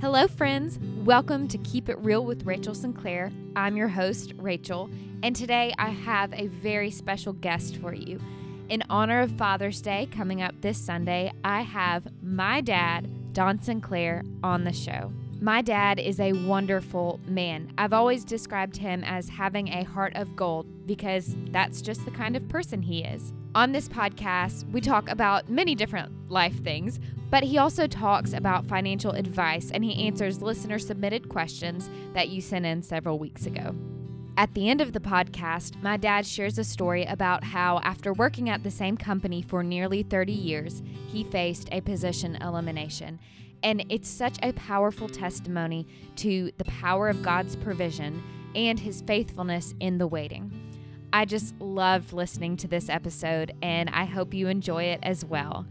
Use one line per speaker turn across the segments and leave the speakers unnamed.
Hello, friends. Welcome to Keep It Real with Rachel Sinclair. I'm your host, Rachel, and today I have a very special guest for you. In honor of Father's Day coming up this Sunday, I have my dad, Don Sinclair, on the show. My dad is a wonderful man. I've always described him as having a heart of gold because that's just the kind of person he is. On this podcast, we talk about many different life things, but he also talks about financial advice and he answers listener submitted questions that you sent in several weeks ago. At the end of the podcast, my dad shares a story about how, after working at the same company for nearly 30 years, he faced a position elimination. And it's such a powerful testimony to the power of God's provision and his faithfulness in the waiting. I just loved listening to this episode, and I hope you enjoy it as well.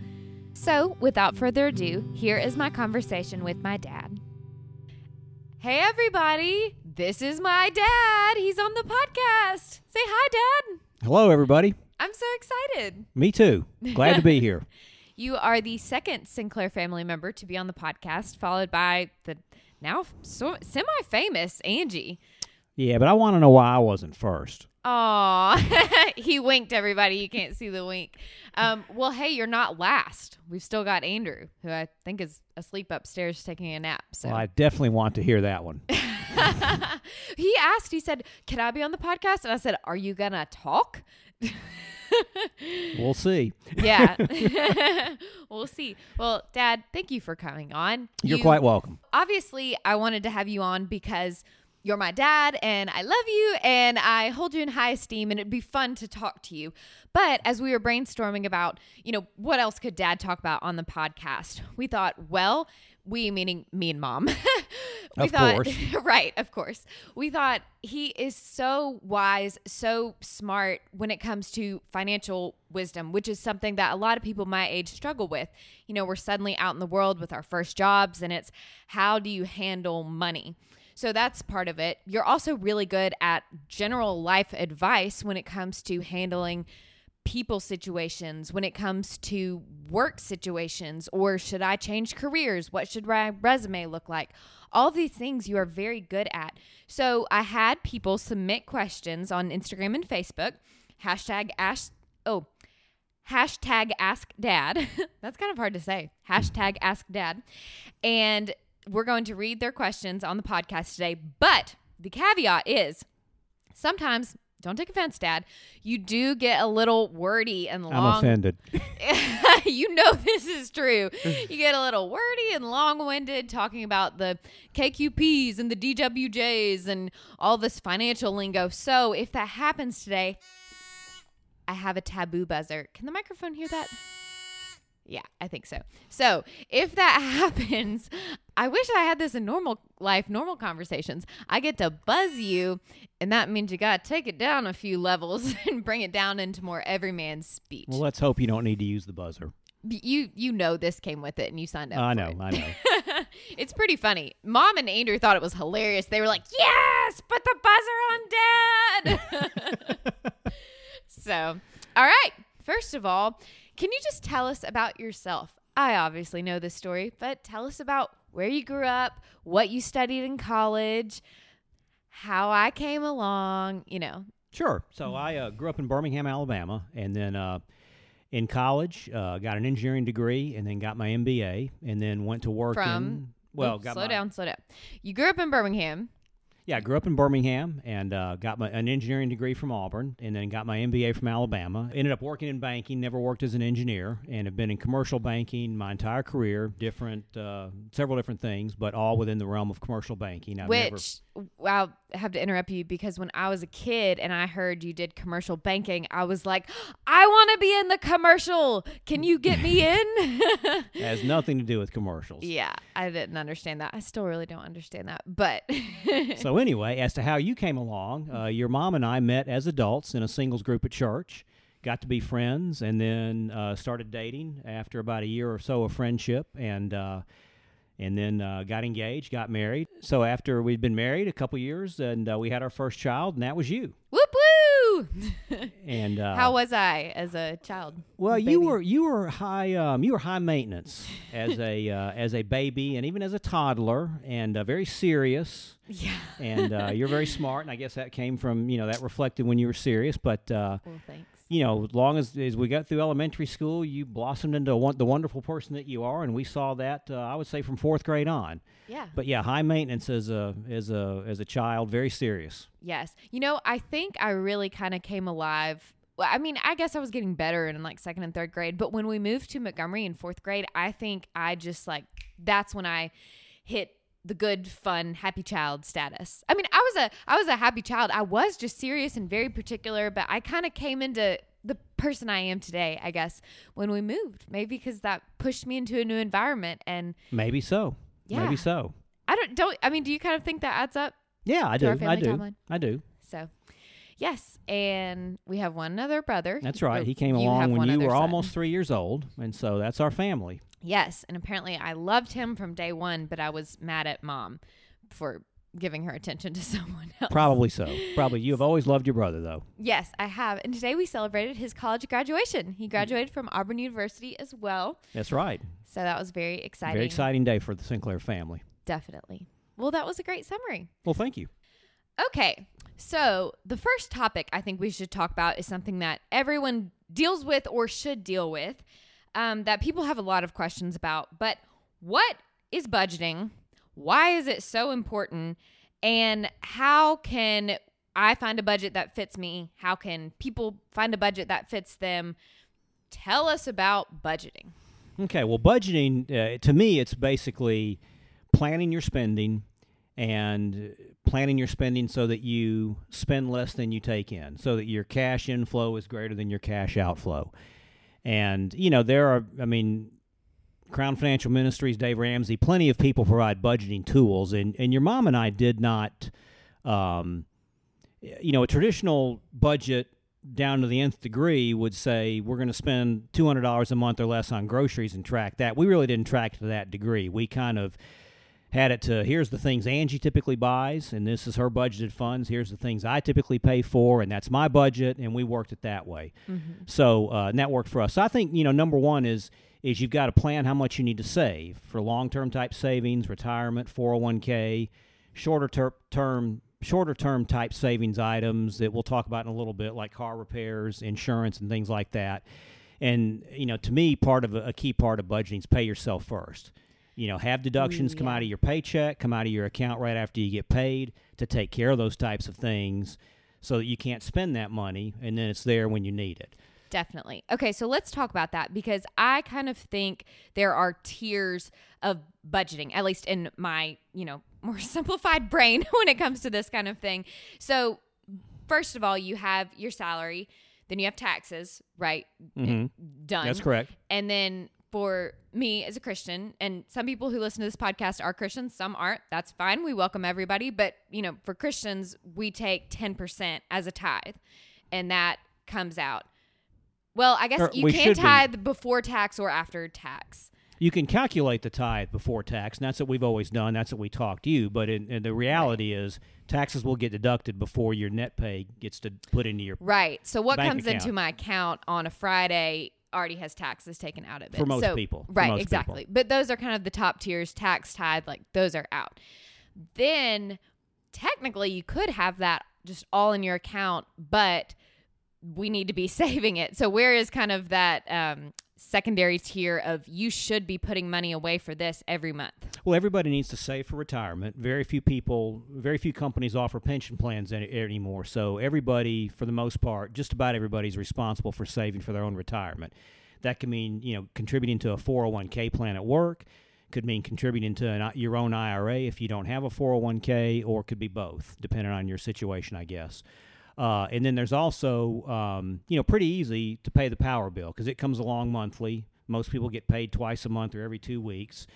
So, without further ado, here is my conversation with my dad. Hey, everybody, this is my dad. He's on the podcast. Say hi, Dad.
Hello, everybody.
I'm so excited.
Me too. Glad to be here.
You are the second Sinclair family member to be on the podcast, followed by the now so, semi famous Angie.
Yeah, but I want to know why I wasn't first.
Aw, he winked, everybody. You can't see the wink. Um, well, hey, you're not last. We've still got Andrew, who I think is asleep upstairs taking a nap. So
Well, I definitely want to hear that one.
he asked, he said, Can I be on the podcast? And I said, Are you going to talk?
We'll see.
yeah. we'll see. Well, Dad, thank you for coming on.
You're
You-
quite welcome.
obviously I wanted to have you on because you're my dad and I love you and I hold you in high esteem and it'd be fun to talk to you. But as we were brainstorming about, you know, what else could dad talk about on the podcast, we thought, well, we meaning me and mom. we
Of
thought,
course.
right, of course. We thought he is so wise, so smart when it comes to financial wisdom, which is something that a lot of people my age struggle with. You know, we're suddenly out in the world with our first jobs, and it's how do you handle money? So that's part of it. You're also really good at general life advice when it comes to handling people situations, when it comes to work situations, or should I change careers? What should my resume look like? All these things you are very good at. So I had people submit questions on Instagram and Facebook. Hashtag ask oh hashtag ask dad. That's kind of hard to say. Hashtag ask dad. And we're going to read their questions on the podcast today. But the caveat is sometimes, don't take offense, Dad, you do get a little wordy and
I'm
long.
offended.
you know this is true. You get a little wordy and long-winded talking about the KQPs and the DWJs and all this financial lingo. So if that happens today, I have a taboo buzzer. Can the microphone hear that? Yeah, I think so. So if that happens, I wish I had this in normal life, normal conversations. I get to buzz you, and that means you got to take it down a few levels and bring it down into more everyman speech.
Well, let's hope you don't need to use the buzzer.
You you know this came with it and you signed up.
I
for
know,
it.
I know.
it's pretty funny. Mom and Andrew thought it was hilarious. They were like, "Yes, put the buzzer on Dad." so, all right. First of all, can you just tell us about yourself? I obviously know this story, but tell us about where you grew up, what you studied in college, how I came along. You know,
Sure. So I uh, grew up in Birmingham, Alabama, and then uh, in college uh, got an engineering degree, and then got my MBA, and then went to work
From-
in. Well, got
slow
my,
down, slow down. You grew up in Birmingham.
Yeah, I grew up in Birmingham and uh, got my, an engineering degree from Auburn, and then got my MBA from Alabama. Ended up working in banking, never worked as an engineer, and have been in commercial banking my entire career. Different, uh, several different things, but all within the realm of commercial banking. I've never-
Which I'll have to interrupt you because when I was a kid and I heard you did commercial banking, I was like, I want to be in the commercial. Can you get me in?
has nothing to do with commercials.
yeah, I didn't understand that. I still really don't understand that. But
So anyway, as to how you came along, uh, your mom and I met as adults in a singles group at church. Got to be friends, and then uh, started dating after about a year or so of friendship, and uh, and then uh, got engaged, got married. So after we'd been married a couple years, and uh, we had our first child, and that was you.
whoop woo! Woo!
And uh,
How was I as a child?
well, you were you were high um, you were high maintenance as a uh, as a baby and even as a toddler and uh, very serious
Yeah.
and uh, you're very smart and I guess that came from you know that reflected when you were serious but uh,
Well, thanks.
You know as long as as we got through elementary school you blossomed into one, the wonderful person that you are and we saw that uh, I would say from fourth grade on
Yeah.
but yeah high maintenance as a as a as a child very serious
Yes. You know, I think I really kind of came alive. Well, I mean, I guess I was getting better in like second and third grade, but when we moved to Montgomery in fourth grade, I think I just like that's when I hit the good, fun, happy child status. I mean, I was a I was a happy child. I was just serious and very particular, but I kind of came into the person I am today, I guess, when we moved. Maybe because that pushed me into a new environment and
maybe so
Yeah.
maybe so
I don't don't I mean, do you kind of think that adds up?
yeah I do
our
I do
timeline.
I do
So, yes, and we have one other brother.
That's right.
Oh,
he came
you
along when you were
son.
almost three years old, and so that's our family.
Yes, and apparently I loved him from day one, but I was mad at mom for giving her attention to someone else.
Probably so. Probably you have always loved your brother, though.
Yes, I have. And today we celebrated his college graduation. He mm. graduated from Auburn University as well.
That's right.
So that was very exciting.
Very exciting day for the Sinclair family.
Definitely. Well, that was a great summary.
Well, thank you.
Okay. So, the first topic I think we should talk about is something that everyone deals with or should deal with um, that people have a lot of questions about. But what is budgeting? Why is it so important? And how can I find a budget that fits me? How can people find a budget that fits them? Tell us about budgeting.
Okay. Well, budgeting uh, to me, it's basically planning your spending and planning your spending so that you spend less than you take in, so that your cash inflow is greater than your cash outflow. And you know there are, I mean, Crown Financial Ministries, Dave Ramsey, plenty of people provide budgeting tools, and and your mom and I did not, um, you know, a traditional budget down to the nth degree would say we're going to spend two hundred dollars a month or less on groceries and track that. We really didn't track to that degree. We kind of had it to here's the things Angie typically buys, and this is her budgeted funds. Here's the things I typically pay for, and that's my budget, and we worked it that way. So uh, and that worked for us. So I think you know number one is is you've got to plan how much you need to save for long term type savings, retirement, four hundred one k, shorter ter- term shorter term type savings items that we'll talk about in a little bit, like car repairs, insurance, and things like that. And you know, to me, part of a, a key part of budgeting is pay yourself first. You know, have deductions come
yeah.
out of your paycheck, come out of your account right after you get paid to take care of those types of things, so that you can't spend that money and then it's there when you need it.
Definitely. Okay, so let's talk about that because I kind of think there are tiers of budgeting, at least in my, you know, more simplified brain when it comes to this kind of thing. So, first of all, you have your salary, then you have taxes, right?
Mm-hmm.
Done.
That's correct.
And then for me as a Christian, and some people who listen to this podcast are Christians, some aren't. That's fine. We welcome everybody. But, you know, for Christians, we take 10% as a tithe, and that comes out. Well, I guess
Or
you can
should be.
tithe before tax or after tax.
You can calculate the tithe before tax, and that's what we've always done. That's what we talked to you. But in, in the reality is, taxes will get deducted before your net pay gets to put into your.
Right. So what comes
account.
into my account on a Friday already has taxes taken out of it.
For most
So-
people.
Right,
most people.
exactly. But those are kind of the top tiers, tax, tithe, like those are out. Then technically you could have that just all in your account, but we need to be saving it. So where is kind of that um, secondary tier of you should be putting money away for this every month?
Well, everybody needs to save for retirement. Very few people, very few companies offer pension plans any, anymore. So everybody, for the most part, just about everybody's responsible for saving for their own retirement. That can mean you know contributing to a 401k plan at work. Could mean contributing to an, your own IRA if you don't have a 401k, or could be both, depending on your situation, I guess. Uh, and then there's also, um, you know, pretty easy to pay the power bill because it comes along monthly. Most people get paid twice a month or every two weeks.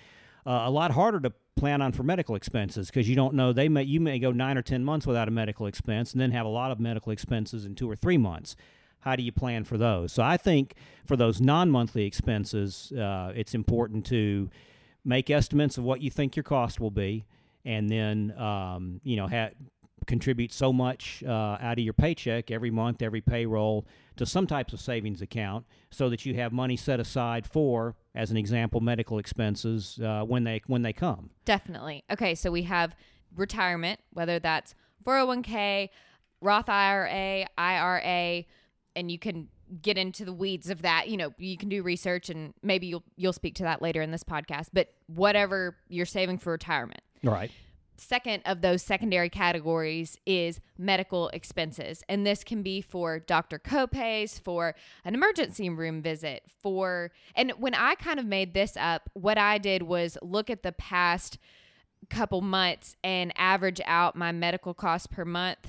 Uh, a lot harder to plan on for medical expenses because you don't know they may you may go nine or ten months without a medical expense and then have a lot of medical expenses in two or three months. How do you plan for those? So I think for those non-monthly expenses, uh, it's important to make estimates of what you think your cost will be, and then um, you know ha- contribute so much uh, out of your paycheck every month, every payroll to some types of savings account so that you have money set aside for, as an example, medical expenses uh, when they when they come.
Definitely. Okay, so we have retirement, whether that's 401k, Roth IRA, IRA, and you can get into the weeds of that. You know, you can do research and maybe you'll you'll speak to that later in this podcast, but whatever you're saving for retirement.
Right
second of those secondary categories is medical expenses. And this can be for doctor copays, for an emergency room visit, for, and when I kind of made this up, what I did was look at the past couple months and average out my medical costs per month,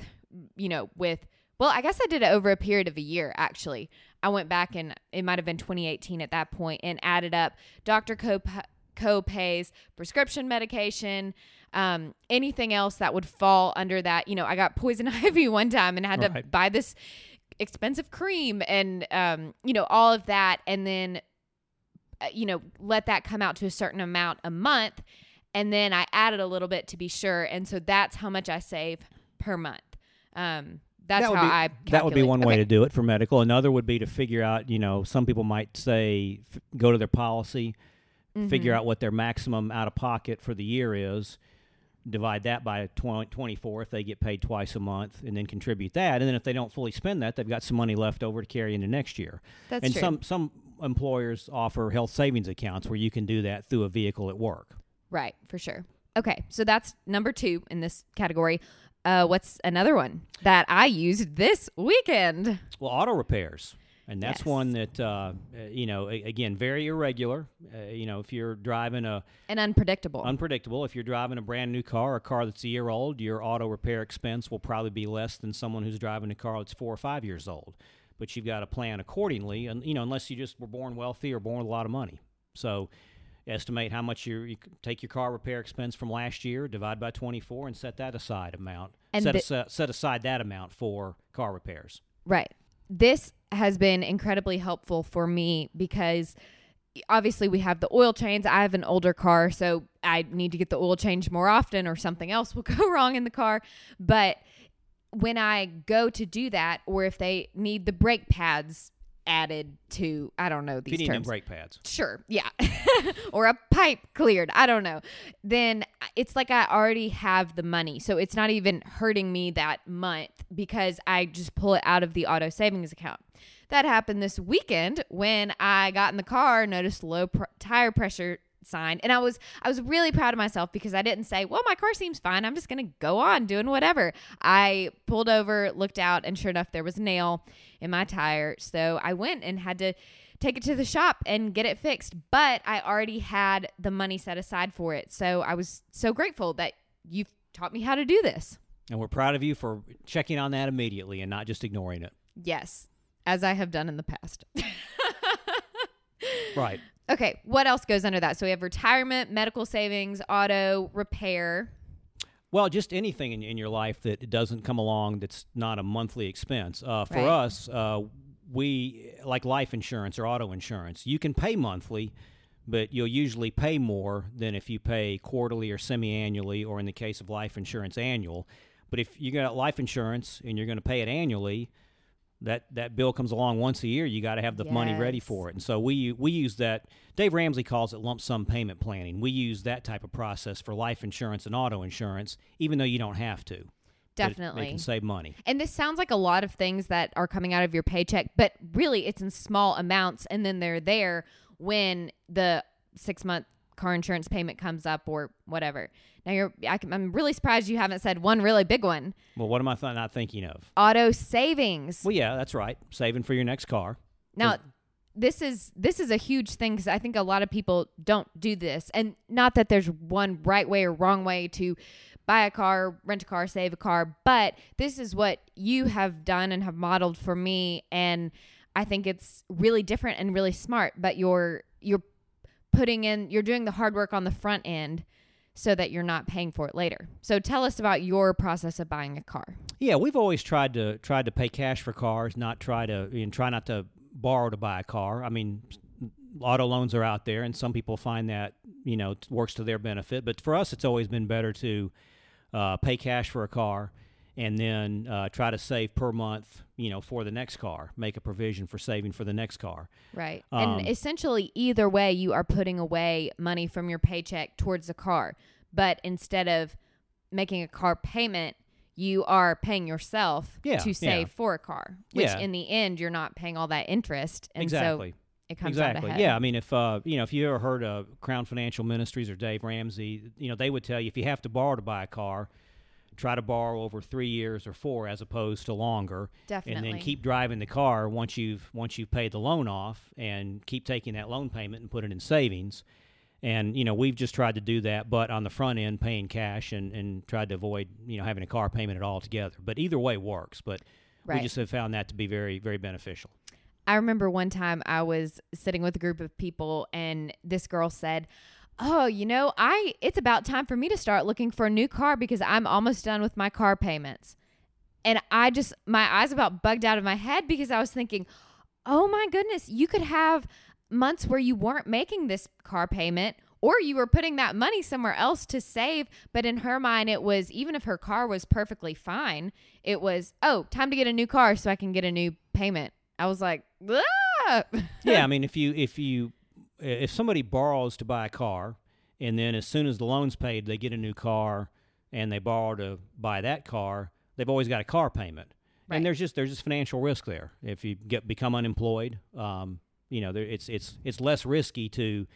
you know, with, well, I guess I did it over a period of a year actually. I went back and it might have been 2018 at that point and added up doctor copay co-pays, prescription medication, um, anything else that would fall under that. You know, I got poison ivy one time and had right. to buy this expensive cream and um, you know all of that, and then uh, you know let that come out to a certain amount a month, and then I added a little bit to be sure, and so that's how much I save per month. Um, that's
that
how
be,
I.
Calculate. That would be one
okay.
way to do it for medical. Another would be to figure out. You know, some people might say f- go to their policy mm-hmm. figure out what their maximum out of pocket for the year is, divide that by 20, 24 if they get paid twice a month, and then contribute that. And then if they don't fully spend that, they've got some money left over to carry into next year.
That's
and
true.
some some employers offer health savings accounts where you can do that through a vehicle at work.
Right, for sure. Okay, so that's number two in this category. Uh, what's another one that I used this weekend?
Well, auto repairs and that's
yes.
one that uh, uh you know again very irregular. Uh, you know if you're driving a
and unpredictable.
Unpredictable. If you're driving a brand new car a car that's a year old your auto repair expense will probably be less than someone who's driving a car that's four or five years old. But you've got to plan accordingly and you know unless you just were born wealthy or born with a lot of money. So estimate how much you, you take your car repair expense from last year divide by 24 and set that aside amount. And set, th- set aside that amount for car repairs.
Right this has been incredibly helpful for me because obviously we have the oil change. I have an older car, so I need to get the oil change more often or something else will go wrong in the car. But when I go to do that, or if they need the brake pads added to I don't know these
if you need
terms.
brake pads.
Sure, yeah, or a pipe cleared. I don't know. Then uh, it's like I already have the money, so it's not even hurting me that month because I just pull it out of the auto savings account. That happened this weekend when I got in the car, noticed low pr- tire pressure sign. And i was i was really proud of myself because i didn't say well my car seems fine. I'm just gonna go on doing whatever. I pulled over looked out and sure enough there was a nail in my tire. So i went and had to take it to the shop and get it fixed but i already had the money set aside for it. So i was so grateful that you've taught me how to do this.
And we're proud of you for checking on that immediately and not just ignoring it.
Yes as i have done in the past.
Right
Okay, what else goes under that? So we have retirement, medical savings, auto, repair.
Well, just anything in, in your life that doesn't come along that's not a monthly expense. Uh, for
Right.
us, uh, we like life insurance or auto insurance. You can pay monthly, but you'll usually pay more than if you pay quarterly or semi-annually, or in the case of life insurance, annual. But if you got life insurance and you're going to pay it annually, that that bill comes along once a year. You got to have the money ready for it. And so we we use that. Dave Ramsey calls it lump sum payment planning. We use that type of process for life insurance and auto insurance, even though you don't have to. But it-
Definitely.
they can save money.
And this sounds like a lot of things that are coming out of your paycheck, but really it's in small amounts and then they're there when the 6 month car insurance payment comes up or whatever. Now you're I can, I'm really surprised you haven't said one really big one.
Well, what am I th- not thinking of?
Auto savings.
Well, yeah, that's right. Saving for your next car.
Now, this is this is a huge thing because I think a lot of people don't do this, and not that there's one right way or wrong way to buy a car, rent a car, save a car, but this is what you have done and have modeled for me, and I think it's really different and really smart. But you're you're putting in you're doing the hard work on the front end so that you're not paying for it later. So tell us about your process of buying a car.
Yeah, we've always tried to tried to pay cash for cars, not try to and try not to borrow to buy a car. I mean, auto loans are out there, and some people find that you know works to their benefit. But for us, it's always been better to uh, pay cash for a car, and then uh, try to save per month, you know, for the next car. Make a provision for saving for the next car.
Right.
Um,
and essentially, either way, you are putting away money from your paycheck towards the car. But instead of making a car payment, you are paying yourself
Yeah,
to
yeah.
save for a car, which
Yeah.
in the end, you're not paying all that interest. And
exactly.
so it comes
exactly. Yeah, I mean, if uh, you know, if you ever heard of Crown Financial Ministries or Dave Ramsey, you know, they would tell you if you have to borrow to buy a car, try to borrow over three years or four as opposed to longer,
Definitely.
and then keep driving the car once you've once you've paid the loan off, and keep taking that loan payment and put it in savings. And you know, we've just tried to do that, but on the front end, paying cash and, and tried to avoid you know having a car payment at all together. But either way works. But
Right.
we just have found that to be very very beneficial.
I remember one time I was sitting with a group of people and this girl said, "Oh, you know, I it's about time for me to start looking for a new car because I'm almost done with my car payments." And I just my eyes about bugged out of my head because I was thinking, "Oh my goodness, you could have months where you weren't making this car payment or you were putting that money somewhere else to save, but in her mind it was even if her car was perfectly fine, it was, "Oh, time to get a new car so I can get a new payment." I was like, ah!
yeah, I mean, if you if you if somebody borrows to buy a car, and then as soon as the loan's paid, they get a new car, and they borrow to buy that car, they've always got a car payment,
Right.
and there's just there's just financial risk there. If you get become unemployed, um, you know, there, it's it's it's less risky to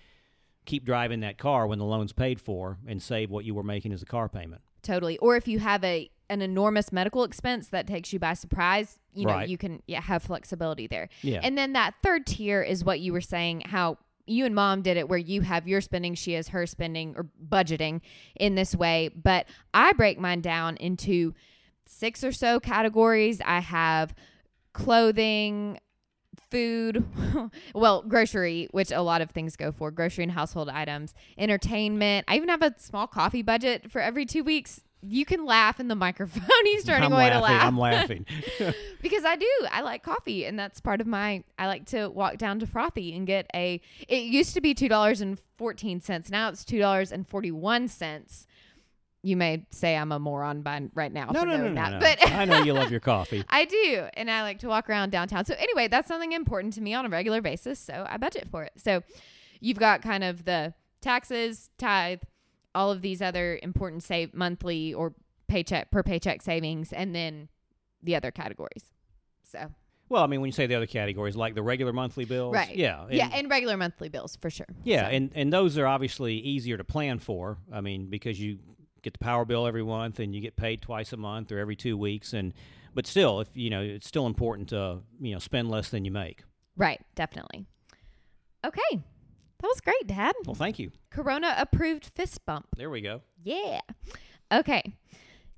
keep driving that car when the loan's paid for and save what you were making as a car payment.
totally. Or if you have a an enormous medical expense that takes you by surprise, you know,
Right.
you can yeah, have flexibility there.
Yeah.
And then that third tier is what you were saying how you and mom did it where you have your spending, she has her spending or budgeting in this way, but I break mine down into six or so categories. I have clothing, food, well, grocery, which a lot of things go for, grocery and household items, entertainment. I even have a small coffee budget for every two weeks. You can laugh in the microphone. He's turning
I'm
away
laughing.
to laugh
I'm laughing.
because I do. I like coffee, and that's part of my. I like to walk down to Frothy and get a. It used to be two dollars and fourteen cents. Now it's two dollars and forty one cents. You may say I'm a moron by right now
no,
for
no, no, no,
that,
no.
but
I know you love your coffee.
I do, and I like to walk around downtown. So anyway, that's something important to me on a regular basis. So I budget for it. So you've got kind of the taxes, tithe, all of these other important save monthly or paycheck per paycheck savings, and then the other categories. So
Well, I mean, when you say the other categories, like the regular monthly bills,
right,
Yeah,
yeah,
and-
and regular monthly bills for sure.
Yeah,
So,
and and those are obviously easier to plan for. I mean, because you get the power bill every month and you get paid twice a month or every two weeks, and but still, if you know, it's still important to you know spend less than you make.
right, definitely. Okay, that was great, Dad.
Well, thank you.
Corona approved fist bump.
There we go.
Yeah. Okay.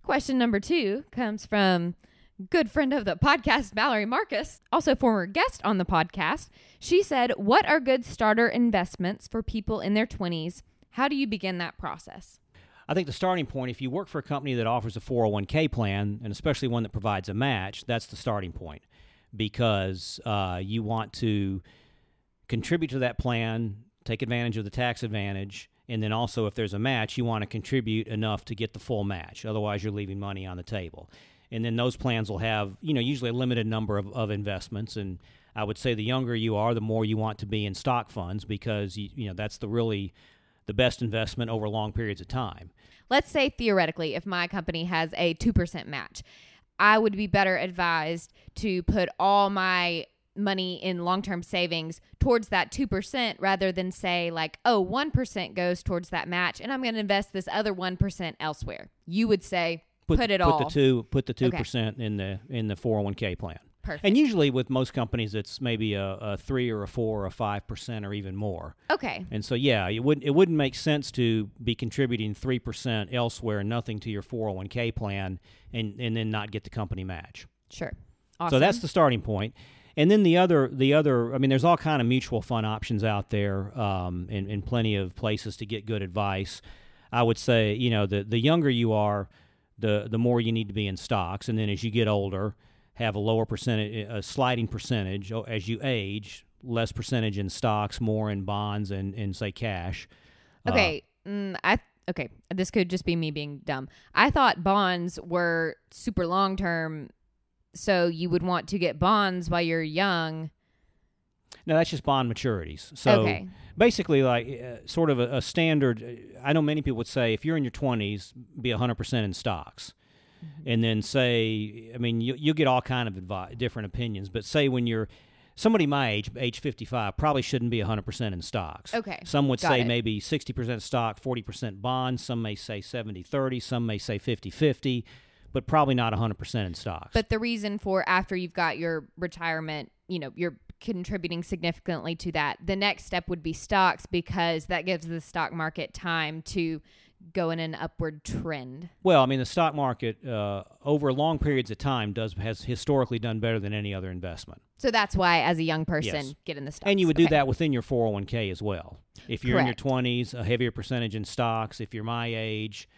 Question number two comes from good friend of the podcast, Mallory Marcus, also former guest on the podcast. She said, What are good starter investments for people in their 20s? How do you begin that process?
I think the starting point, if you work for a company that offers a 401k plan, and especially one that provides a match, that's the starting point because uh, you want to contribute to that plan, take advantage of the tax advantage, and then also if there's a match, you want to contribute enough to get the full match. Otherwise, you're leaving money on the table. And then those plans will have, you know, usually a limited number of, of investments. And I would say the younger you are, the more you want to be in stock funds because, you, you know, that's the really the best investment over long periods of time.
Let's say theoretically, if my company has a 2% match, I would be better advised to put all my money in long term savings towards that 2% rather than say, like, oh, 1% goes towards that match and I'm going to invest this other 1% elsewhere. You would say, put, it
put
all.
the two put the two
Okay.
percent in the in the 401k plan.
Perfect.
And usually with most companies, it's maybe a, a three or a four or a five percent or even more.
okay.
And so yeah, it wouldn't it wouldn't make sense to be contributing three percent elsewhere, and nothing to your 401k plan, and and then not get the company match.
Sure. Awesome.
So that's the starting point. And then the other, the other, I mean, there's all kind of mutual fund options out there, um, and, and plenty of places to get good advice. I would say, you know, the the younger you are, the the more you need to be in stocks, and then as you get older, have a lower percentage, a sliding percentage. Oh, As you age, less percentage in stocks, more in bonds and and say cash. Uh,
Okay. Mm, I okay, this could just be me being dumb. I thought bonds were super long term, so you would want to get bonds while you're young.
No, that's just bond maturities. So
okay.
basically, like uh, sort of a, a standard. uh, I know many people would say if you're in your 20s, be 100% in stocks, and then say, I mean, you you get all kind of advi- different opinions, but say when you're somebody my age, age 55, probably shouldn't be 100% in stocks.
Okay.
Some would
Got
say
it.
maybe 60% stock, 40% bonds. Some may say 70 30. Some may say 50 50, but probably not 100% in stocks.
But the reason for after you've got your retirement, you know, you're contributing significantly to that. The next step would be stocks because that gives the stock market time to go in an upward trend.
Well, I mean, the stock market uh, over long periods of time does has historically done better than any other investment,
So that's why, as a young person,
Yes.
get in the stocks.
and you would do that within your 401k as well. If you're in your 20s, a heavier percentage in stocks. If you're my age,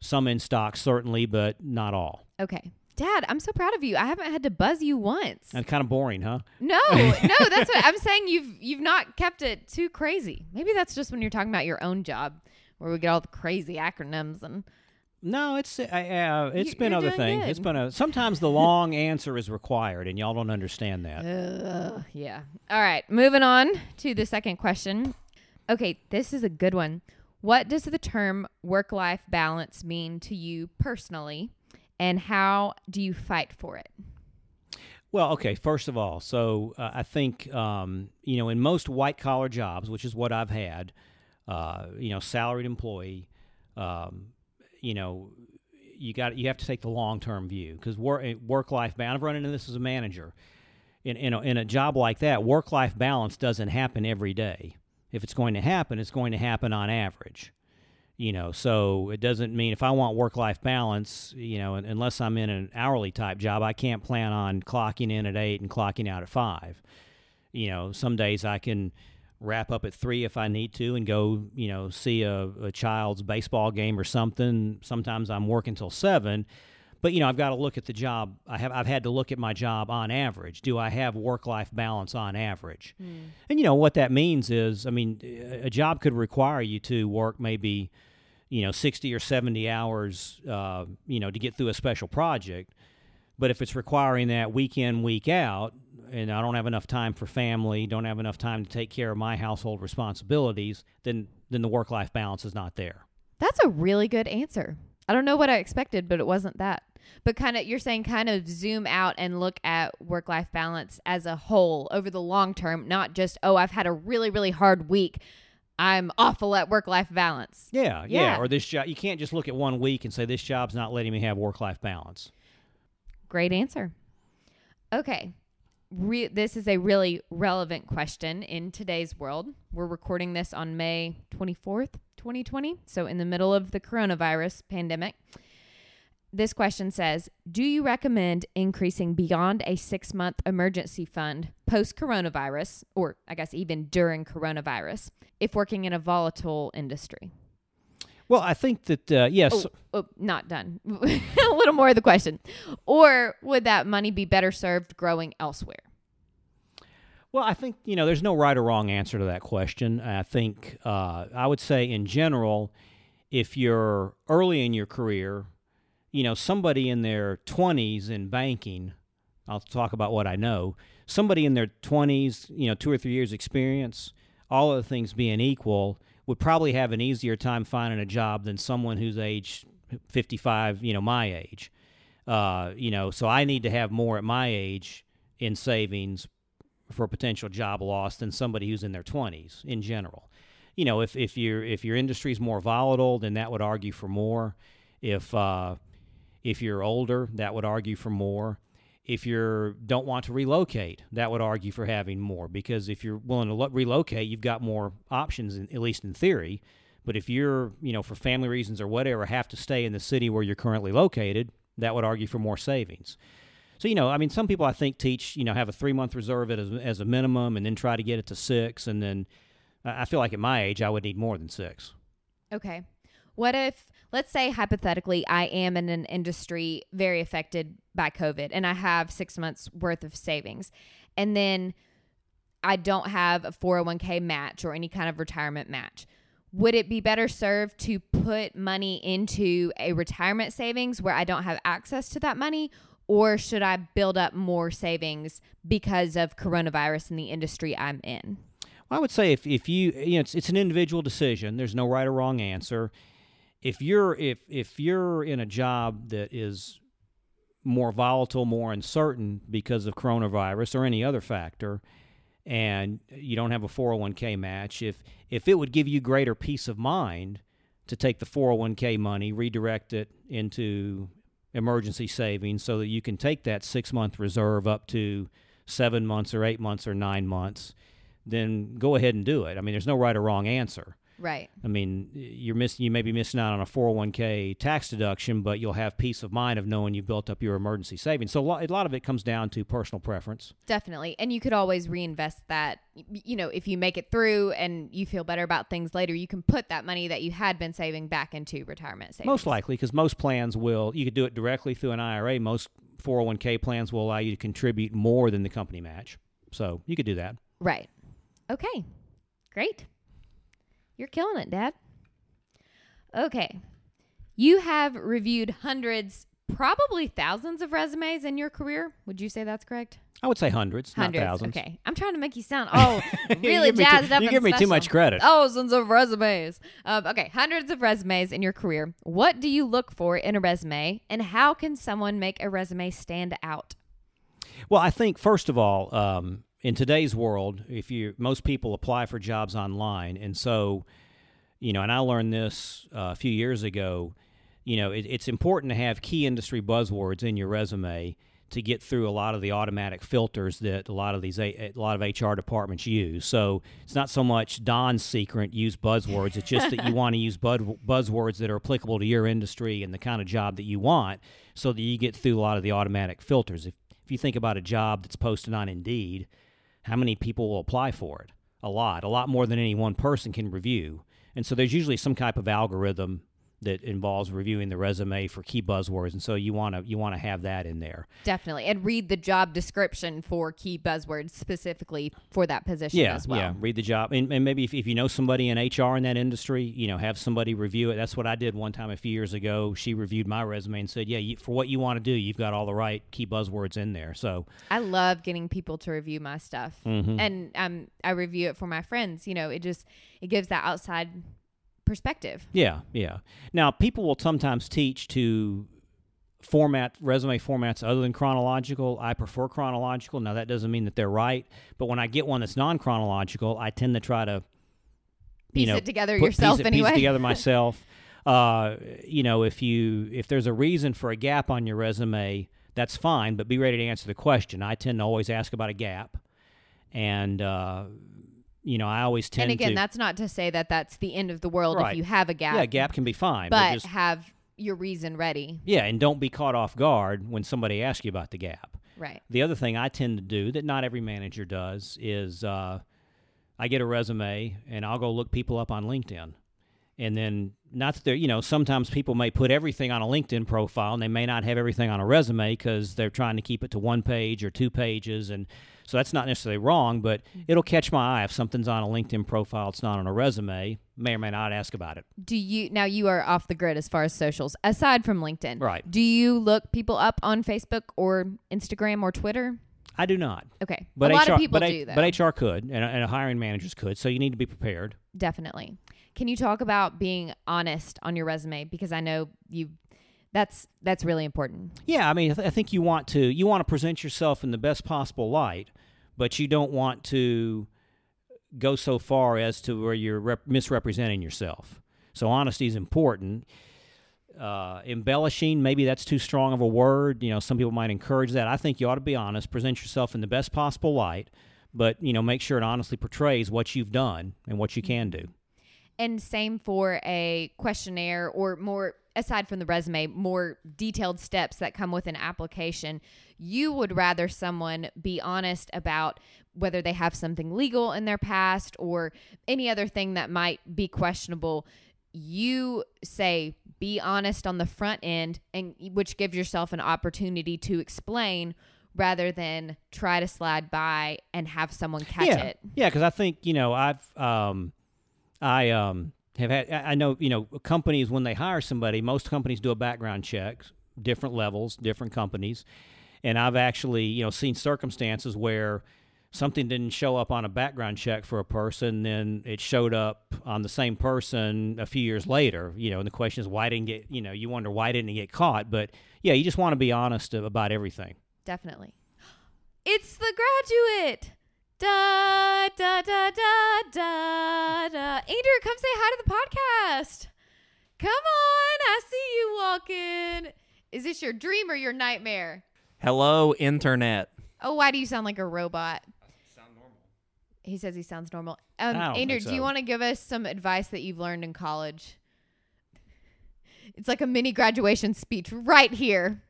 some in stock certainly, but not all.
Okay. Dad, I'm so proud of you. I haven't had to buzz you once.
And kind of boring, huh?
No, no, that's what I'm saying. You've you've not kept it too crazy. Maybe that's just when you're talking about your own job, where we get all the crazy acronyms and
No, it's uh, uh, it's
You-
been other things.
good.
It's been a sometimes the long answer is required, and y'all don't understand that.
Ugh, yeah. All right, moving on to the second question. Okay, this is a good one. What does the term work-life balance mean to you personally, and how do you fight for it?
Well, okay. First of all, so uh, I think um, you know in most white collar jobs, which is what I've had, uh, you know, salaried employee, um, you know, you got you have to take the long term view because work work life balance. I've run into this as a manager. In in a, in a job like that, work life balance doesn't happen every day. If it's going to happen, it's going to happen on average. You know, so it doesn't mean if I want work life balance, you know, unless I'm in an hourly type job, I can't plan on clocking in at eight and clocking out at five. You know, some days I can wrap up at three if I need to and go, you know, see a, a child's baseball game or something. Sometimes I'm working till seven. But you know, I've got to look at the job. I have I've had to look at my job on average. Do I have work life balance on average? And you know what that means is, I mean, a a job could require you to work maybe, you know, sixty or seventy hours, uh, you know, to get through a special project. But if it's requiring that week in, week out, and I don't have enough time for family, don't have enough time to take care of my household responsibilities, then then the work life balance is not there.
That's a really good answer. I don't know what I expected, but it wasn't that. But kind of, you're saying kind of zoom out and look at work life balance as a whole over the long term, not just, oh, I've had a really, really hard week. I'm awful at work life balance.
Yeah, yeah,
Yeah.
Or this job, you can't just look at one week and say this job's not letting me have work life balance.
Great answer. Okay. Re- this is a really relevant question in today's world. We're recording this on May 24th, 2020, so in the middle of the coronavirus pandemic. This question says Do you recommend increasing beyond a six month emergency fund post coronavirus, or I guess even during coronavirus, if working in a volatile industry?
Well, I think that uh, yes,
Oh, oh, not done. a little more of the question. Or would that money be better served growing elsewhere?
Well, I think you know there's no right or wrong answer to that question. I think uh, I would say in general, if you're early in your career, you know somebody in their 20s in banking. I'll talk about what I know. Somebody in their 20s, you know, two or three years experience, all other things being equal, would probably have an easier time finding a job than someone who's age 55, you know, my age. Uh, you know, so I need to have more at my age in savings for potential job loss than somebody who's in their 20s in general. You know, if, if your if your industry is more volatile, then that would argue for more. If uh, if you're older, that would argue for more. If you don't want to relocate, that would argue for having more because if you're willing to lo- relocate, you've got more options, in, at least in theory. But if you're, you know, for family reasons or whatever, have to stay in the city where you're currently located, that would argue for more savings. So you know, I mean, some people I think teach you know have a three month reserve as, as a minimum, and then try to get it to six, and then I I feel like at my age I would need more than six.
Okay. What if, let's say hypothetically, I am in an industry very affected by COVID and I have six months worth of savings, and then I don't have a 401k match or any kind of retirement match. would it be better served to put money into a retirement savings where I don't have access to that money? Or should I build up more savings because of coronavirus in the industry I'm in?
I would say if, if you you know it's, it's an individual decision. There's no right or wrong answer. If you're if if you're in a job that is more volatile, more uncertain because of coronavirus or any other factor, and you don't have a 401k match, if if it would give you greater peace of mind to take the 401k money, redirect it into emergency savings so that you can take that 6 month reserve up to 7 months or 8 months or 9 months, then go ahead and do it. I mean, there's no right or wrong answer.
Right.
I mean, you're missing. You may be missing out on a 401k tax deduction, but you'll have peace of mind of knowing you built up your emergency savings. So a lot, a lot of it comes down to personal preference.
Definitely, and you could always reinvest that. You know, if you make it through and you feel better about things later, you can put that money that you had been saving back into retirement savings.
Most likely, because most plans will. You could do it directly through an IRA. Most 401k plans will allow you to contribute more than the company match. So you could do that.
Right. Okay. Great. You're killing it, Dad. Okay. You have reviewed hundreds, probably thousands of resumes in your career. Would you say that's correct?
I would say hundreds,
Hundreds.
not thousands.
Okay. I'm trying to make you sound oh really
me too-
jazzed up.
You give me too much credit.
Thousands of resumes. Um, okay, hundreds of resumes in your career. What do you look for in a resume, and how can someone make a resume stand out?
Well, I think first of all, um, in today's world, if you most people apply for jobs online, and so you know, and I learned this uh, a few years ago. You know, it, it's important to have key industry buzzwords in your resume to get through a lot of the automatic filters that a lot of these a, a lot of HR departments use. So it's not so much Don's secret use buzzwords. It's just that you want to use bud, buzzwords that are applicable to your industry and the kind of job that you want, so that you get through a lot of the automatic filters. If if you think about a job that's posted on Indeed, how many people will apply for it? A lot, a lot more than any one person can review. And so there's usually some type of algorithm that involves reviewing the resume for key buzzwords, and so you want to you want to have that in there.
Definitely, and read the job description for key buzzwords specifically for that position
Yeah,
as well.
yeah. Read the job, and, and maybe if, if you know somebody in HR in that industry, you know, have somebody review it. That's what I did one time a few years ago. She reviewed my resume and said, "Yeah, you, for what you want to do, you've got all the right key buzzwords in there." So
I love getting people to review my stuff,
Mhm.
and um, I review it for my friends. You know, it just it gives that outside perspective.
Yeah, yeah. Now, people will sometimes teach to format resume formats other than chronological. I prefer chronological. Now, that doesn't mean that they're right, but when I get one that's non chronological, I tend to try to
Piece
you know,
it together
put-
yourself
piece it,
anyway.
Piece it together myself. uh, you know, if you if there's a reason for a gap on your resume, that's fine, but be ready to answer the question. I tend to always ask about a gap, and uh, you know, I always tend to
and again,
to
that's not to say that that's the end of the world
Right.
if you have a gap.
yeah, a gap can be fine,
but
just
have your reason ready.
Yeah, and don't be caught off guard when somebody asks you about the gap.
Right.
The other thing I tend to do that not every manager does is uh, I get a resume and I'll go look people up on LinkedIn. And then, not that they're, you know, sometimes people may put everything on a LinkedIn profile and they may not have everything on a resume because they're trying to keep it to one page or two pages. And so that's not necessarily wrong, but mm-hmm. it'll catch my eye if something's on a LinkedIn profile, it's not on a resume, may or may not ask about it.
Do you now you are off the grid as far as socials aside from LinkedIn?
Right.
Do you look people up on Facebook or Instagram or Twitter?
I do not.
Okay.
But
a lot
HR,
of people
but,
do though.
but HR could, and, and hiring managers could. So you need to be prepared.
Definitely. Can you talk about being honest on your resume because I know you that's that's really important.
Yeah, I mean, I, th- I think you want to you want to present yourself in the best possible light, but you don't want to go so far as to where you're rep- misrepresenting yourself. So honesty is important. Uh, embellishing, maybe that's too strong of a word. You know, some people might encourage that. I think you ought to be honest, present yourself in the best possible light, but you know, make sure it honestly portrays what you've done and what you can do.
And same for a questionnaire or more aside from the resume, more detailed steps that come with an application. You would rather someone be honest about whether they have something legal in their past or any other thing that might be questionable. You say be honest on the front end and which gives yourself an opportunity to explain rather than try to slide by and have someone catch
yeah.
it.
Yeah, because I think you know I've um, I um, have had. I know you know companies when they hire somebody, most companies do a background check, different levels, different companies, and I've actually you know seen circumstances where something didn't show up on a background check for a person, then it showed up on the same person a few years later. You know, and the question is why didn't get you know you wonder why didn't it get caught, but yeah, you just want to be honest about everything.
Definitely. It's the graduate. Da da da da da da. Andrew, come say hi to the podcast. Come on, I see you walking. Is this your dream or your nightmare?
Hello, internet.
Oh, why do you sound like a robot?
Sound normal.
He says he sounds normal. Um,
I don't
Andrew,
think
do you want to give us some advice that you've learned in college? It's like a mini graduation speech right here.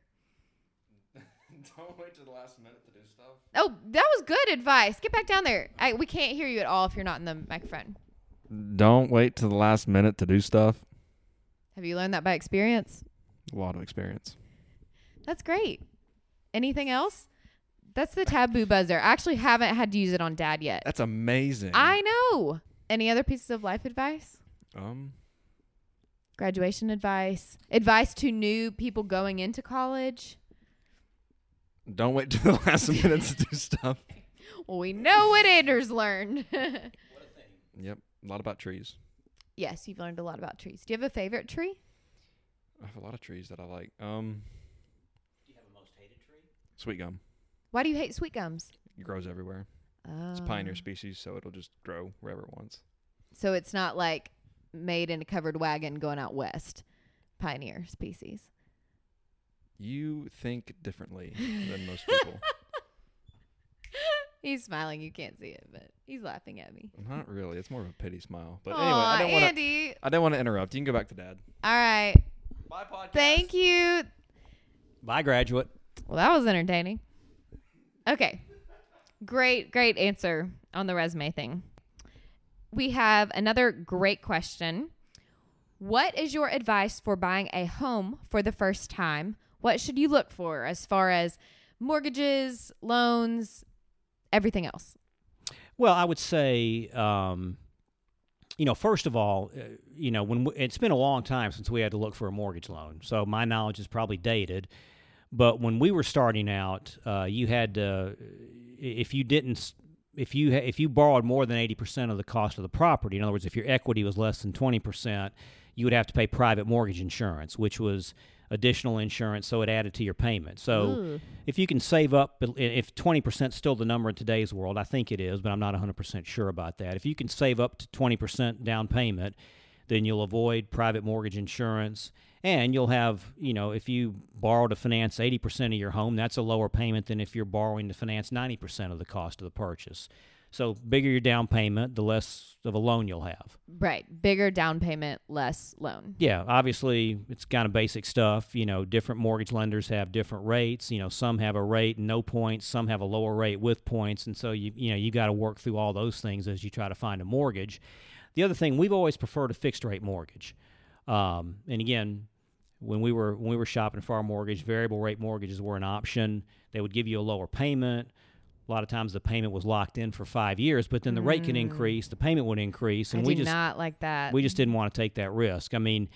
Don't wait to the last minute to do stuff.
Oh, that was good advice. Get back down there. I, we can't hear you at all if you're not in the microphone.
Don't wait to the last minute to do stuff.
Have you learned that by experience?
A lot of experience.
That's great. Anything else? That's the taboo buzzer. I actually haven't had to use it on dad yet.
That's amazing.
I know. Any other pieces of life advice?
um
Graduation advice? Advice to new people going into college?
Don't wait to the last minute to do stuff.
Well, we know what Anders learned.
Yep. A lot about trees.
yes, you've learned a lot about trees. Do you have a favorite tree?
I have a lot of trees that I like. Um
Do you have a most hated tree?
sweet gum.
Why do you hate sweet gums?
It grows everywhere.
Oh.
It's a pioneer species, so it'll just grow wherever it wants.
So it's not like made in a covered wagon going out west. Pioneer species.
You think differently than most people.
He's smiling. You can't see it, but he's laughing at me.
Not really. It's more of a pity smile. But anyway,
Aw,
I don't want to.
Andy.
I don't want to interrupt. You can go back to dad.
All right.
Bye, podcast.
Thank you.
Bye, graduate.
Well, that was entertaining. Okay. Great, great answer on the resume thing. We have another great question. What is your advice for buying a home for the first time? What should you look for as far as mortgages, loans, everything else?
Well, I would say, um, you know, first of all, uh, you know, when we, it's been a long time since we had to look for a mortgage loan, so my knowledge is probably dated. But when we were starting out, uh, you had to, if you didn't, if you if you borrowed more than eighty percent of the cost of the property, in other words, if your equity was less than twenty percent, you would have to pay private mortgage insurance, which was additional insurance, so it added to your payment. So
Ooh.
if you can save up, if 20% is still the number in today's world, I think it is, but I'm not 100% sure about that. If you can save up to 20% down payment, then you'll avoid private mortgage insurance and you'll have, you know, if you borrow to finance 80% of your home, that's a lower payment than if you're borrowing to finance 90% of the cost of the purchase. So, bigger your down payment, the less of a loan you'll have.
Right. Bigger down payment, less loan.
Yeah, obviously it's kind of basic stuff. You know, different mortgage lenders have different rates. You know, some have a rate no points, some have a lower rate with points, and so you you know you got to work through all those things as you try to find a mortgage. The other thing we've always preferred a fixed rate mortgage, um, and again, when we were when we were shopping for our mortgage, variable rate mortgages were an option. They would give you a lower payment. A lot of times the payment was locked in for five years, but then the rate can mm. increase, the payment would increase, and
I
we just
not like that.
we just didn't want to take that risk. I mean,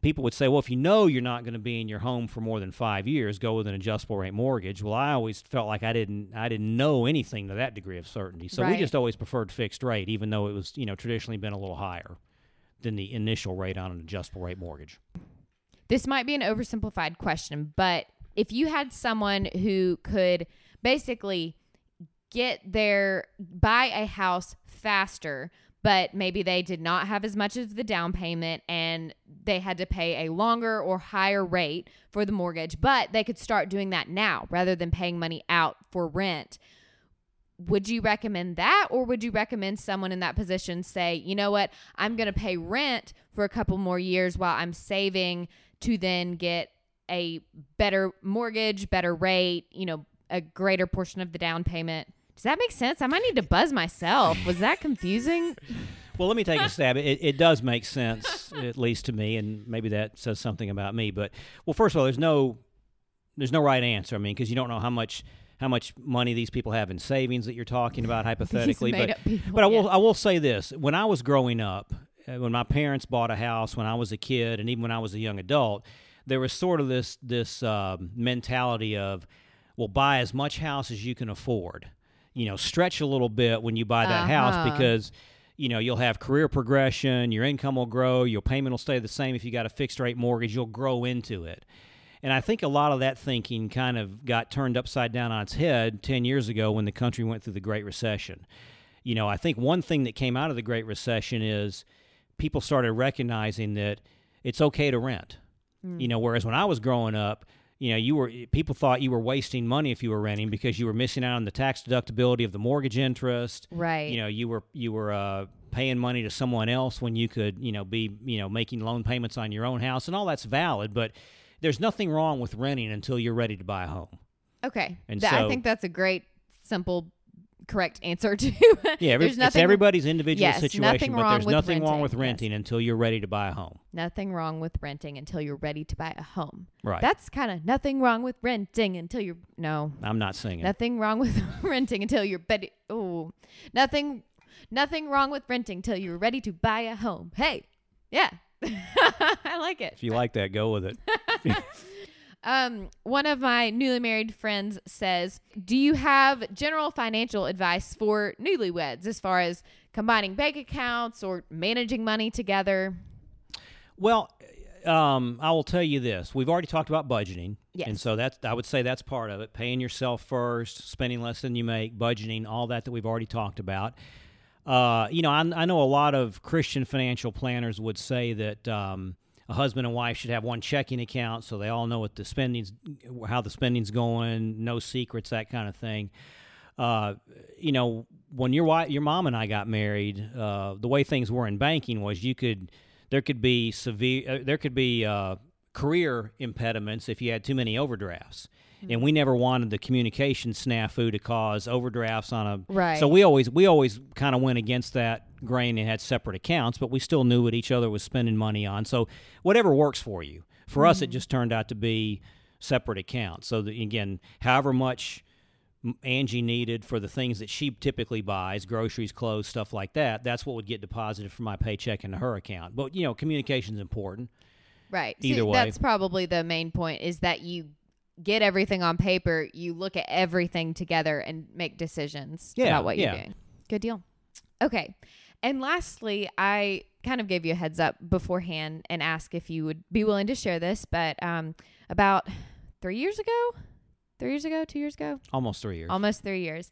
people would say, well, if you know you're not going to be in your home for more than five years, go with an adjustable rate mortgage. Well, I always felt like I didn't, I didn't know anything to that degree of certainty. So we just always preferred fixed rate, even though it was, you know, traditionally been a little higher than the initial rate on an adjustable rate mortgage.
this might be an oversimplified question, but if you had someone who could basically get their buy a house faster, but maybe they did not have as much of the down payment and they had to pay a longer or higher rate for the mortgage, but they could start doing that now rather than paying money out for rent. Would you recommend that or would you recommend someone in that position say, "You know what? I'm going to pay rent for a couple more years while I'm saving to then get a better mortgage, better rate, you know, a greater portion of the down payment." Does that make sense? I might need to buzz myself. Was that confusing?
Well, let me take a stab. It, it does make sense, at least to me, and maybe that says something about me. But well, first of all, there's no there's no right answer. I mean, because you don't know how much how much money these people have in savings that you're talking about hypothetically. but
people,
but I will
yeah.
I will say this: when I was growing up, uh, when my parents bought a house when I was a kid, and even when I was a young adult, there was sort of this this um mentality of, well, buy as much house as you can afford. You know, stretch a little bit when you buy that house
Uh-huh.
because you know you'll have career progression, your income will grow, your payment will stay the same. If you got a fixed rate mortgage, you'll grow into it. And I think a lot of that thinking kind of got turned upside down on its head 10 years ago when the country went through the Great Recession. You know, I think one thing that came out of the Great Recession is people started recognizing that it's okay to rent. You know, whereas when I was growing up, you know, you were people thought you were wasting money if you were renting because you were missing out on the tax deductibility of the mortgage interest.
Right.
You know, you were you were uh, paying money to someone else when you could, you know, be you know making loan payments on your own house, and all that's valid. But there's nothing wrong with renting until you're ready to buy a home.
Okay.
And
Th- I think that's a great, simple, correct answer to.
Yeah, every,
there's
it's
nothing,
everybody's individual
yes,
situation, but there's nothing wrong with
renting, yes.
until you're ready to buy a home.
nothing wrong with renting until you're ready to buy a home.
Right.
That's kind of nothing wrong with renting until you're no,
I'm not singing.
nothing wrong with renting until you're ready. Oh, nothing, nothing wrong with renting until you're ready to buy a home. Hey, yeah, I like it.
if you like that, go with it.
Um, one of my newly married friends says, "Do you have general financial advice for newlyweds as far as combining bank accounts or managing money together?"
Well, um, I will tell you this: we've already talked about budgeting,
Yes.
and so that's I would say that's part of it. Paying yourself first, spending less than you make, budgeting, all that that we've already talked about. Uh, you know, I, I know a lot of Christian financial planners would say that um, a husband and wife should have one checking account so they all know what the spending's, how the spending's going, no secrets, that kind of thing. Uh, you know, when your wife, your mom and I got married, uh, the way things were in banking was you could, there could be severe, uh, there could be uh, career impediments if you had too many overdrafts. And we never wanted the communication snafu to cause overdrafts on a
Right.
So we always we always kind of went against that grain and had separate accounts, but we still knew what each other was spending money on. So whatever works for you. For us, it mm-hmm. just turned out to be separate accounts. So that, again, however much Angie needed for the things that she typically buys, groceries, clothes, stuff like that, that's what would get deposited from my paycheck into her account. But you know, communication's important.
Right.
Either
See,
way.
that's probably the main point is that you get everything on paper, you look at everything together and make decisions
Yeah,
about what you're doing. Good deal. Okay. And lastly, I kind of gave you a heads up beforehand and asked if you would be willing to share this, but um, about three years ago, three years ago, two years ago,
Almost three years.
almost three years,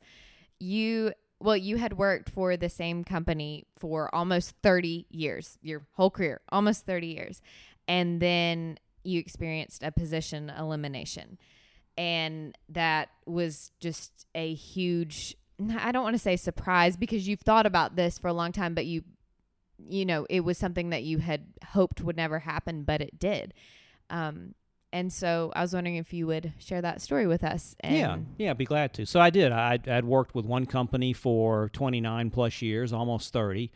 you well, you had worked for the same company for almost 30 years, your whole career, almost 30 years. And then you experienced a position elimination. And that was just a huge, I don't want to say surprise because you've thought about this for a long time, but you, you know, it was something that you had hoped would never happen, but it did. Um, and so I was wondering if you would share that story with us.
Yeah, yeah, I'd be glad to. So I did. I, I'd worked with one company for 29 plus years, almost 30.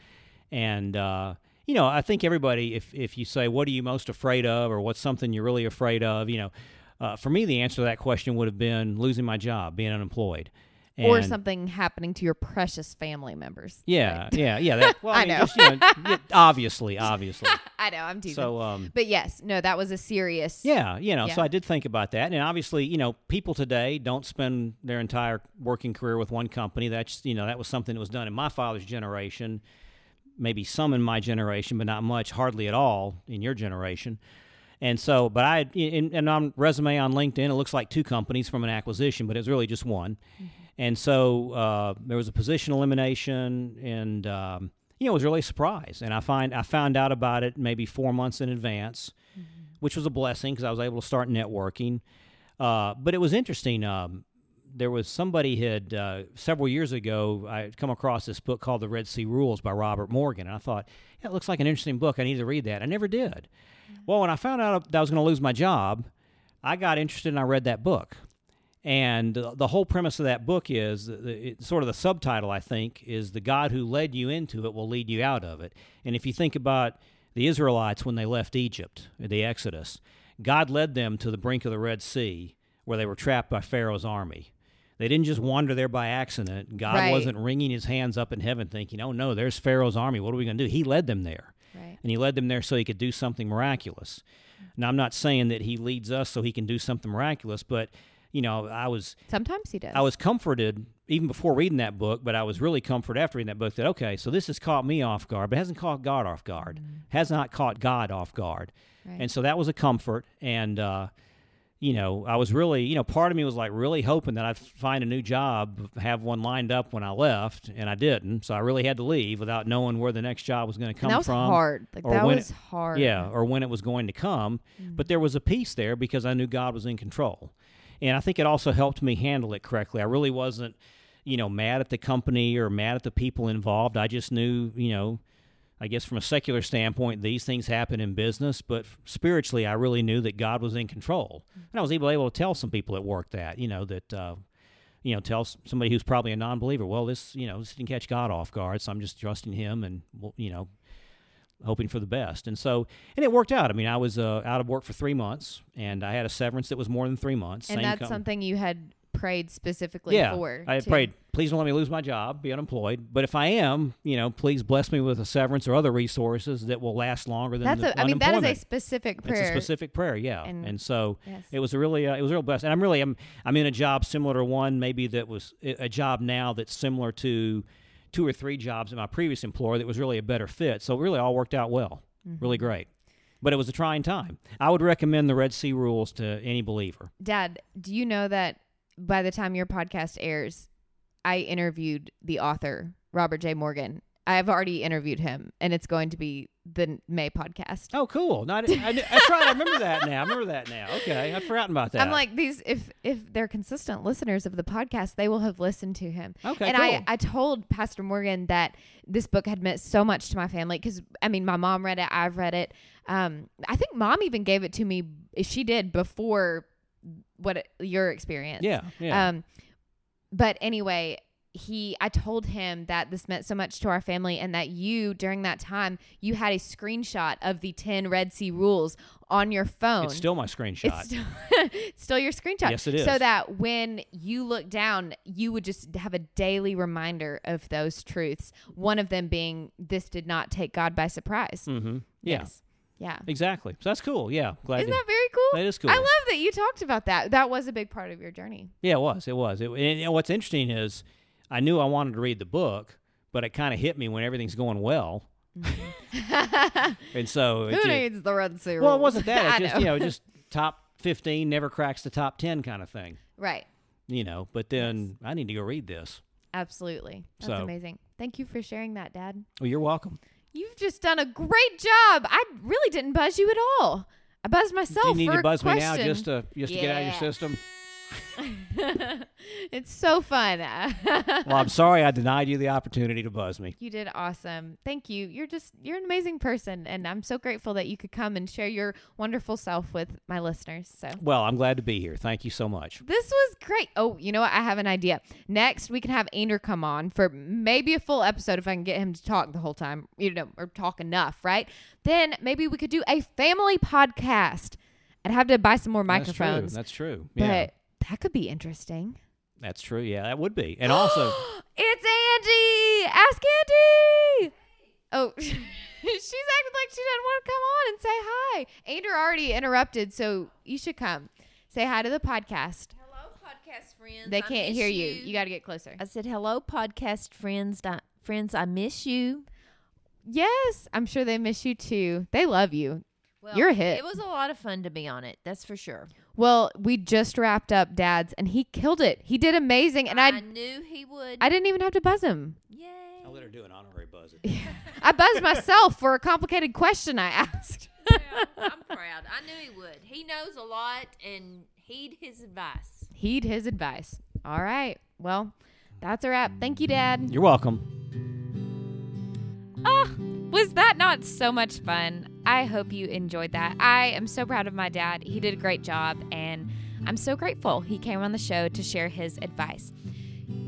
And, uh, you know, I think everybody, if, if you say, what are you most afraid of or what's something you're really afraid of, you know, uh, for me, the answer to that question would have been losing my job, being unemployed.
or something happening to your precious family members.
Yeah,
Right.
yeah, yeah. That, well, I,
I
mean,
know.
Just, you know, obviously, obviously.
I know, I'm teasing.
So, um,
but yes, no, that was a serious.
Yeah, you know, so I did think about that. And obviously, you know, people today don't spend their entire working career with one company. That's, you know, that was something that was done in my father's generation, maybe some in my generation, but not much, hardly at all in your generation. And so, but I, and, and on resume on LinkedIn, it looks like two companies from an acquisition, but it was really just one. And so uh, there was a position elimination, and um, you know, it was really a surprise. And I find I found out about it maybe four months in advance, which was a blessing because I was able to start networking. Uh, but it was interesting. Um, there was somebody had uh, several years ago. I had come across this book called The Red Sea Rules by Robert Morgan, and I thought, yeah, it looks like an interesting book. I need to read that. I never did. Well, when I found out that I was going to lose my job, I got interested and I read that book. And uh, the whole premise of that book is uh, it, sort of the subtitle, I think, is the God who led you into it will lead you out of it. And if you think about the Israelites when they left Egypt, the Exodus, God led them to the brink of the Red Sea where they were trapped by Pharaoh's army. They didn't just wander there by accident. God
Right.
wasn't wringing his hands up in heaven thinking, oh no, there's Pharaoh's army. What are we going to do? He led them there.
Right.
and he led them there so he could do something miraculous. Now, I'm not saying that he leads us so he can do something miraculous, but you know, I was
Sometimes he does.
I was comforted even before reading that book, but I was really comforted after reading that book that okay, so this has caught me off guard, but hasn't caught God off guard, has not caught God off guard,
Right.
and so that was a comfort. And uh, you know, I was really, you know, part of me was like really hoping that I'd find a new job, have one lined up when I left, and I didn't. So I really had to leave without knowing where the next job was going to come
and that was
from.
hard. Like that was
it-
hard.
Yeah, or when it was going to come. Mm. But there was a peace there because I knew God was in control. And I think it also helped me handle it correctly. I really wasn't, you know, mad at the company or mad at the people involved. I just knew, you know, I guess from a secular standpoint, these things happen in business, but spiritually, I really knew that God was in control. And I was able, able to tell some people at work that, you know, that, uh, you know, tell somebody who's probably a non-believer, well, this, you know, this didn't catch God off guard, so I'm just trusting Him and, you know, hoping for the best. And so, and it worked out. I mean, I was uh, out of work for three months, and I had a severance that was more than three months.
and that's
com-
something you had prayed specifically
yeah,
for.
I
too.
prayed, please don't let me lose my job, be unemployed. But if I am, you know, please bless me with a severance or other resources that will last longer than
That's
the
a. I mean, that is a specific prayer.
It's a specific prayer, yeah.
And-
And, so
Yes.
it was a really, uh, it was a real blessing. And I'm really, I'm, I'm in a job similar to one maybe that was a job now that's similar to two or three jobs at my previous employer that was really a better fit. So it really all worked out well,
Mm-hmm.
really great. But it was a trying time. I would recommend the Red Sea Rules to any believer.
Dad, do you know that by the time your podcast airs, I interviewed the author, Robert J. Morgan. I've already interviewed him, and it's going to be the May podcast.
Oh, cool! No, I, I, that's right. I remember that now. I remember that now. Okay, I'd forgotten about that.
I'm like these if if they're consistent listeners of the podcast, they will have listened to him.
okay,
and
cool.
I, I told Pastor Morgan that this book had meant so much to my family because I mean my mom read it, I've read it. Um, I think mom even gave it to me. She did before what it- your experience.
yeah, yeah.
Um, but anyway, he I told him that this meant so much to our family and that you during that time you had a screenshot of the 10 Red Sea rules on your phone.
it's still my screenshot.
It's still, it's still your screenshot.
Yes, it is.
So that when you look down, you would just have a daily reminder of those truths. One of them being, this did not take God by surprise.
mm-hmm. Yeah,
Yes. Yeah.
exactly. So that's cool. Yeah, glad.
Isn't
to,
that very cool?
that is cool.
I love that you talked about that. That was a big part of your journey.
Yeah, it was. It was. It, and, what's interesting is I knew I wanted to read the book, but it kind of hit me when everything's going well. Mm-hmm. And so, it
Who needs the Red Sea
well, it wasn't that.
I
It's just
know.
you know, just top fifteen never cracks the top ten kind of thing.
right.
You know, but then I need to go read this.
Absolutely. That's
So-
amazing. Thank you for sharing that, Dad.
Well, you're welcome.
You've just done a great job. I really didn't buzz you at all. I buzzed myself.
Do you need
for
to
a
buzz me now just to just to get out of your system?
it's so fun.
Well, I'm sorry I denied you the opportunity to buzz me.
you did awesome. Thank you. You're just you're an amazing person and I'm so grateful that you could come and share your wonderful self with my listeners. So
Well, I'm glad to be here. Thank you so much.
This was great. Oh, you know what? I have an idea. Next, we can have Ander come on for maybe a full episode if I can get him to talk the whole time, you know, or talk enough, right? Then maybe we could do a family podcast. I'd have to buy some more microphones,
That's true. That's true.
but
Yeah,
that could be interesting.
that's true. Yeah, that would be. And also,
it's Angie. Ask Angie. Oh, she's acting like she doesn't want to come on and say hi. Ander already interrupted, so you should come. Say hi to the podcast.
Hello, podcast friends.
They
I
can't
miss
hear you. You got to get closer.
I said, "Hello, podcast friends. Di- friends, I miss you."
Yes, I'm sure they miss you too. They love you.
Well,
You're a hit.
It was a lot of fun to be on it. That's for sure.
Well, we just wrapped up Dad's, and he killed it. He did amazing, and
I
I
knew he would.
I didn't even have to buzz him.
Yay!
I'll let her do an honorary buzz.
I buzzed myself for a complicated question I asked.
Well, I'm proud. I knew he would. He knows a lot and heed his advice.
Heed his advice. All right. Well, that's a wrap. Thank you, Dad.
You're welcome.
Ah, was that not so much fun? I hope you enjoyed that. I am so proud of my dad. He did a great job, and I'm so grateful he came on the show to share his advice.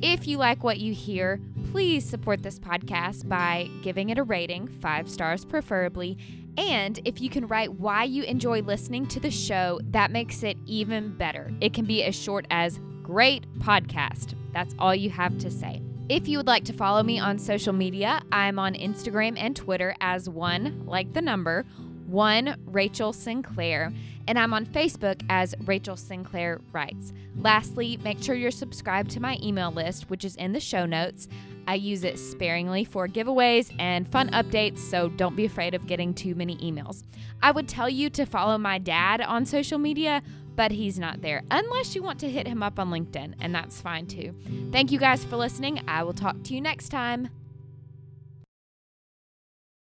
If you like what you hear, please support this podcast by giving it a rating, five stars preferably. And if you can write why you enjoy listening to the show, that makes it even better. It can be as short as great podcast. That's all you have to say. If you would like to follow me on social media, I'm on Instagram and Twitter as one, like the number, one Rachel Sinclair, and I'm on Facebook as Rachel Sinclair Writes. Lastly, make sure you're subscribed to my email list, which is in the show notes. I use it sparingly for giveaways and fun updates, so don't be afraid of getting too many emails. I would tell you to follow my dad on social media, but he's not there unless you want to hit him up on LinkedIn, and that's fine too. Thank you guys for listening. I will talk to you next time.